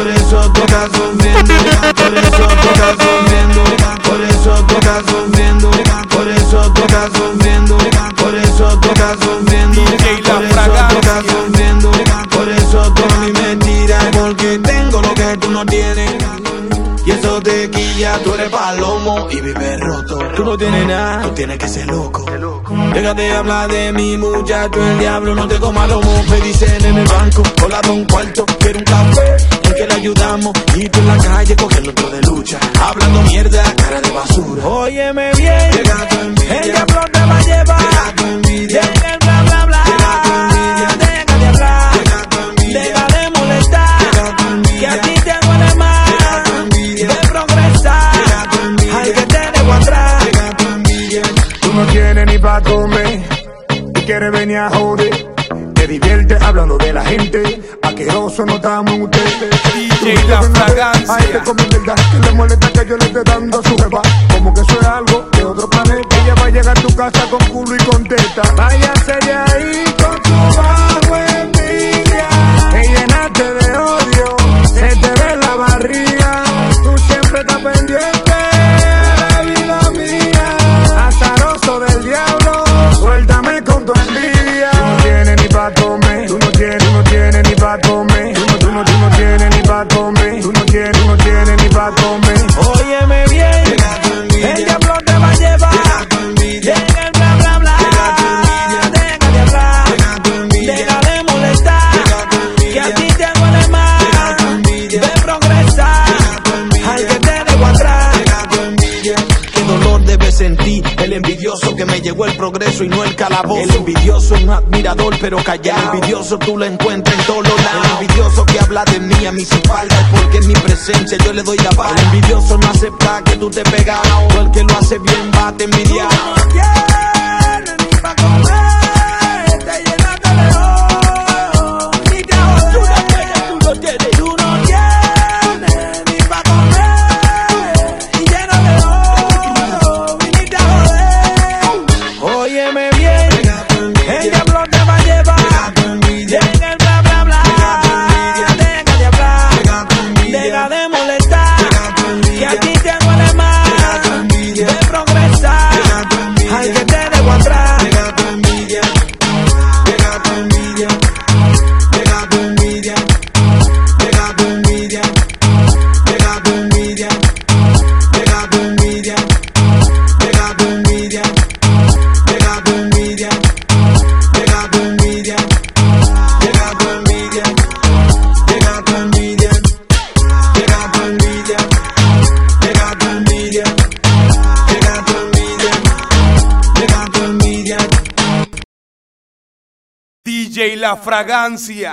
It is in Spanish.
por eso toca sufriendo, por eso toca sufriendo, por eso toca sufriendo, por eso toca sufriendo, por eso toca sufriendo, DJ La por eso Fragancia. toca sufriendo, por eso toca mi mentira, porque tengo lo que tú no tienes. Y eso te quilla, tú eres palomo y vives roto. Tú no tienes nada, tú tienes que ser loco. Déjate de hablar de mi muchacho, el diablo no te coma lomo. Me dicen en el banco, hola don cuarto, quiero un café, ayudamos. Y tú en la calle cogiendo otro de lucha, hablando mierda, cara de basura. Óyeme bien, Llega tu envidia. el diablo te va a llevar. Llega tu envidia. Llega el bla bla bla. Llega tu envidia. Deja de hablar. Llega tu envidia. Deja de molestar. Llega tu envidia. Que a ti te duele más. Llega tu envidia. De progresar. Llega tu envidia. Al que te dejo atrás. Llega tu envidia. Tú no tienes ni pa' comer y quieres venir a joder. Te diviertes hablando de la gente. Aqueroso no estamos en ustedes. DJ La Fragancia. A este come verdad que le molesta que yo le esté dando su jeva. Como que eso es algo de otro planeta. Ella va a llegar a tu casa con culo y con teta. Váyase de ahí con tu me. Que me llegó el progreso y no el calabozo. El envidioso es un admirador pero callado. El envidioso tú lo encuentras en todos lados. El envidioso que habla de mí a mis espaldas porque en mi presencia yo le doy la paz. El envidioso no acepta que tú te pegas. O el que lo hace bien va a te envidiar. DJ La Fragancia.